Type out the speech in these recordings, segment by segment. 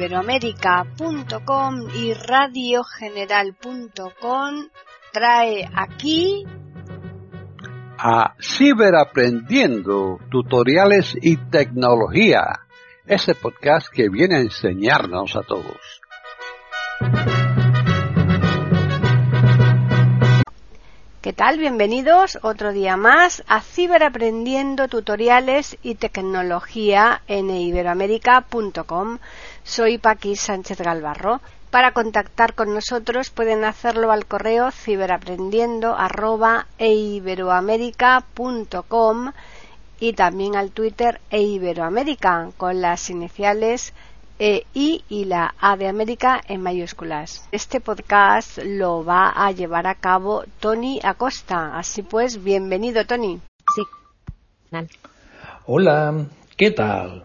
eiberoamérica.com y radiogeneral.com trae aquí a Ciberaprendiendo, tutoriales y tecnología, ese podcast que viene a enseñarnos a todos. ¿Qué tal? Bienvenidos otro día más a Ciberaprendiendo tutoriales y tecnología en iberoamérica.com. Soy Paqui Sánchez Galvarro. Para contactar con nosotros pueden hacerlo al correo ciberaprendiendo@eiberoamerica.com y también al Twitter eiberoamerica con las iniciales e I y la A de América en mayúsculas. Este podcast lo va a llevar a cabo Tony Acosta. Así pues, bienvenido Tony. Sí. Hola, ¿qué tal?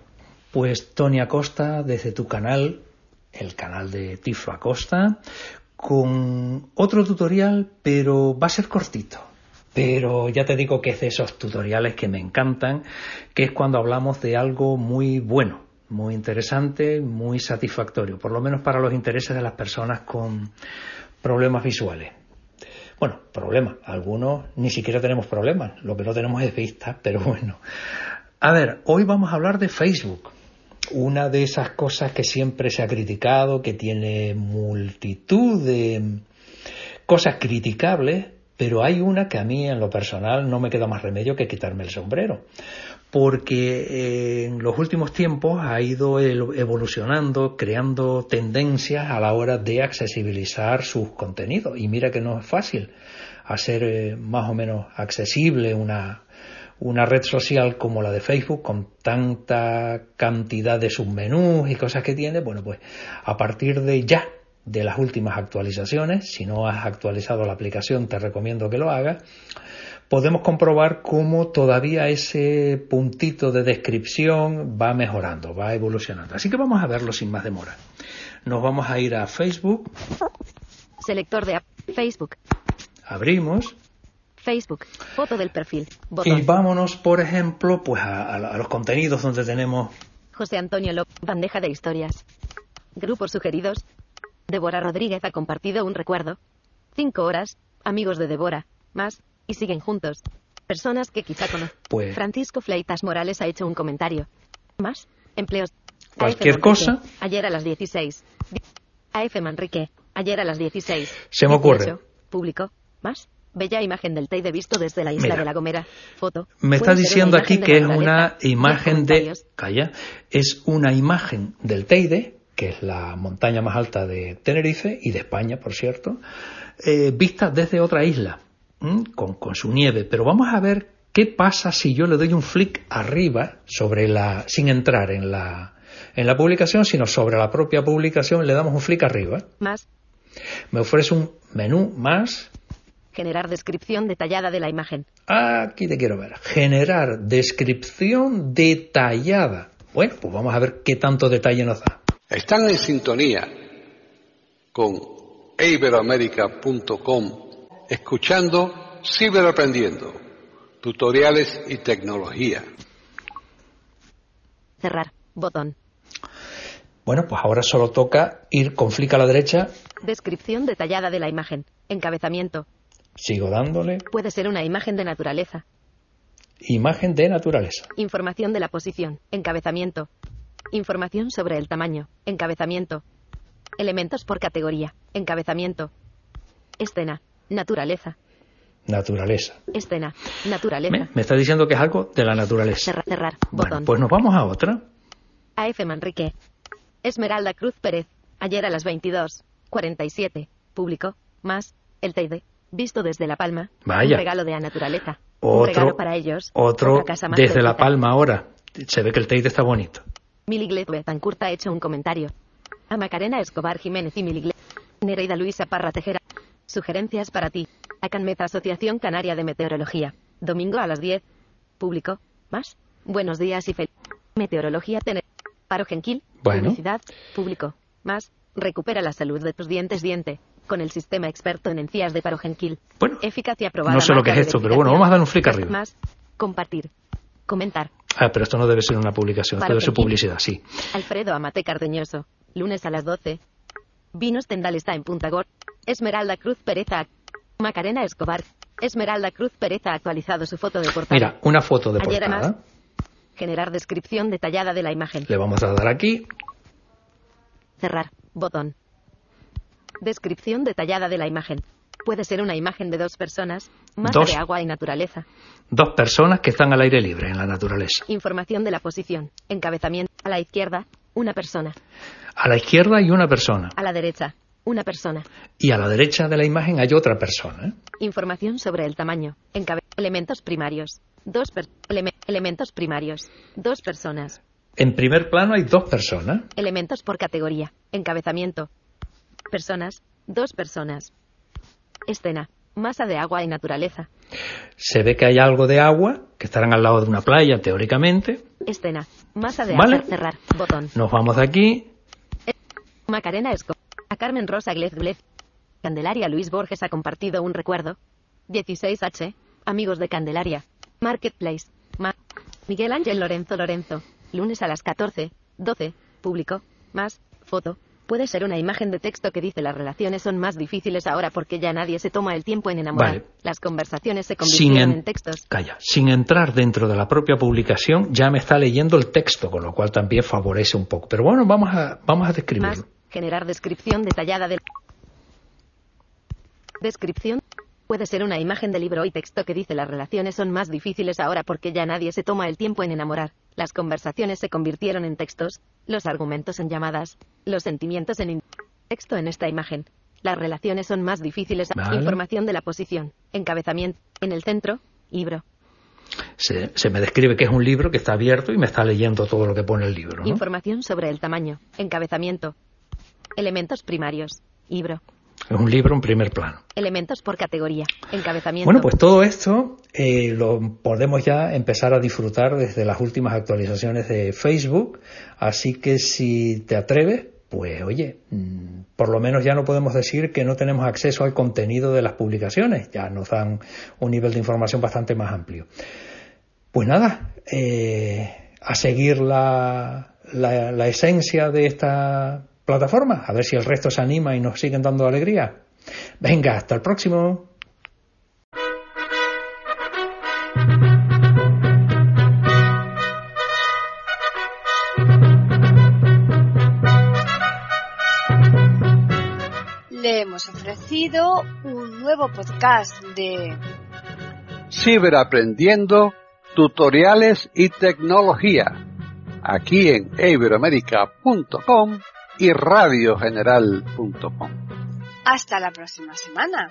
Pues Tony Acosta desde tu canal, el canal de Tiflo Acosta, con otro tutorial, pero va a ser cortito. Pero ya te digo que es de esos tutoriales que me encantan, que es cuando hablamos de algo muy bueno, muy interesante, muy satisfactorio, por lo menos para los intereses de las personas con problemas visuales. Bueno, problemas, algunos ni siquiera tenemos problemas, lo que no tenemos es vista, pero bueno. A ver, hoy vamos a hablar de Facebook, una de esas cosas que siempre se ha criticado, que tiene multitud de cosas criticables, pero hay una que a mí en lo personal no me queda más remedio que quitarme el sombrero porque eh, en los últimos tiempos ha ido evolucionando, creando tendencias a la hora de accesibilizar sus contenidos. Y mira que no es fácil hacer eh, más o menos accesible una, una red social como la de Facebook con tanta cantidad de submenús y cosas que tiene, bueno, pues a partir de ya de las últimas actualizaciones, si no has actualizado la aplicación te recomiendo que lo hagas, podemos comprobar cómo todavía ese puntito de descripción va mejorando, va evolucionando. Así que vamos a verlo sin más demora. Nos vamos a ir a Facebook. Selector de Facebook. Abrimos. Facebook. Foto del perfil. Y vámonos, por ejemplo, pues a, a, los contenidos donde tenemos. José Antonio López. Bandeja de historias. Grupos sugeridos. Débora Rodríguez ha compartido un recuerdo. Cinco horas. Amigos de Débora. Más y siguen juntos. Personas que quizá conocen. Pues. Francisco Fleitas Morales ha hecho un comentario. Más. Empleos. Cualquier cosa. Ayer a las 16. AF Manrique. Ayer a las 16. Se me ocurre. Público. Más. Bella imagen del Teide visto desde la isla de la Gomera. Foto. Me está diciendo aquí que es una imagen de. Calla. Es una imagen del Teide, que es la montaña más alta de Tenerife y de España, por cierto, eh, vista desde otra isla con, su nieve, pero vamos a ver qué pasa si yo le doy un flick arriba sobre la, sin entrar en la, en la publicación, sino sobre la propia publicación le damos un flick arriba. Más. Me ofrece un menú más. Generar descripción detallada de la imagen. Aquí te quiero ver. Generar descripción detallada. Bueno, pues vamos a ver qué tanto detalle nos da. Están en sintonía con iberoamerica.com escuchando Ciberaprendiendo, tutoriales y tecnología. Cerrar, botón. Bueno, pues ahora solo toca ir con flick a la derecha. Descripción detallada de la imagen. Encabezamiento. Sigo dándole. Puede ser una imagen de naturaleza. Imagen de naturaleza. Información de la posición. Encabezamiento. Información sobre el tamaño. Encabezamiento. Elementos por categoría. Encabezamiento. Escena. Naturaleza. Naturaleza. Escena. Naturaleza. Me, está diciendo que es algo de la naturaleza. Cerrar. cerrar bueno, pues nos vamos a otra. AF Manrique. Esmeralda Cruz Pérez. Ayer a las 22. 47. Público. Más. El Teide. Visto desde La Palma. Vaya. Un regalo de la naturaleza. Otro, un regalo para ellos. Otro desde La Palma ahora. Se ve que el Teide está bonito. Miliglet Betancourt ha hecho un comentario. A Macarena Escobar Jiménez y Miliglet. Nereida Luisa Parra Tejera. Sugerencias para ti. Acanmeta Asociación Canaria de Meteorología. Domingo a las 10. Público. Más. Buenos días y feliz. Meteorología tener. Paro gentil. Bueno. Publicidad. Público. Más. Recupera la salud de tus dientes diente. Con el sistema experto en encías de paro gentil. Bueno. Eficacia probada. No sé lo que es esto, pero bueno, vamos a dar un flick arriba. Más. Compartir. Comentar. Ah, pero esto no debe ser una publicación, esto debe ser publicidad, sí. Alfredo Amate Cardeñoso. lunes a las 12. Vinos Tendal está en Punta Gor. Esmeralda Cruz Pereza. Macarena Escobar. Esmeralda Cruz Pereza ha actualizado su foto de portada. Mira, una foto de Ayer portada. además- Generar descripción detallada de la imagen. Le vamos a dar aquí. Cerrar. Botón. Descripción detallada de la imagen. Puede ser una imagen de dos personas, masa Dos. de agua y naturaleza. Dos personas que están al aire libre en la naturaleza. Información de la posición. Encabezamiento. A la izquierda, una persona. A la izquierda hay una persona. A la derecha, una persona. Y a la derecha de la imagen hay otra persona. ¿eh? Información sobre el tamaño. Encabe- elementos primarios. Dos per- eleme- elementos primarios. Dos personas. En primer plano hay dos personas. Elementos por categoría. Encabezamiento. Personas. Dos personas. Escena. Masa de agua y naturaleza. Se ve que hay algo de agua, que estarán al lado de una playa, teóricamente. Escena. Masa de Vale. agua. Cerrar. Botón. Nos vamos de aquí. Macarena Esco. A Carmen Rosa Glez Glez. Candelaria Luis Borges ha compartido un recuerdo. 16H. Amigos de Candelaria. Marketplace. Ma- Miguel Ángel Lorenzo Lorenzo. Lunes a las 14. 12. Público. Más. Foto. Puede ser una imagen de texto que dice las relaciones son más difíciles ahora porque ya nadie se toma el tiempo en enamorar. Vale. Las conversaciones se Sin, convirtieron en- en textos. Calla. Sin entrar dentro de la propia publicación, ya me está leyendo el texto, con lo cual también favorece un poco. Pero bueno, vamos a, vamos a describirlo. Más. Generar descripción detallada del. Descripción. Puede ser una imagen de libro y texto que dice las relaciones son más difíciles ahora porque ya nadie se toma el tiempo en enamorar. Las conversaciones se convirtieron en textos, los argumentos en llamadas, los sentimientos en texto en esta imagen. Las relaciones son más difíciles. Vale. Información de la posición. Encabezamiento. En el centro. Libro. Se, se me describe que es un libro que está abierto y me está leyendo todo lo que pone el libro. ¿no? Información sobre el tamaño. Encabezamiento. Elementos primarios. Libro. Es un libro en primer plano. Elementos por categoría. Encabezamiento. Bueno, pues todo esto eh, lo podemos ya empezar a disfrutar desde las últimas actualizaciones de Facebook. Así que si te atreves, pues oye, mm, por lo menos ya no podemos decir que no tenemos acceso al contenido de las publicaciones. Ya nos dan un nivel de información bastante más amplio. Pues nada, eh, a seguir la, la, la esencia de esta plataforma, a ver si el resto se anima y nos siguen dando alegría. Venga, hasta el próximo. Le hemos ofrecido un nuevo podcast de Ciberaprendiendo, tutoriales y tecnología. Aquí en iberoamerica.com y radiogeneral.com. Hasta la próxima semana.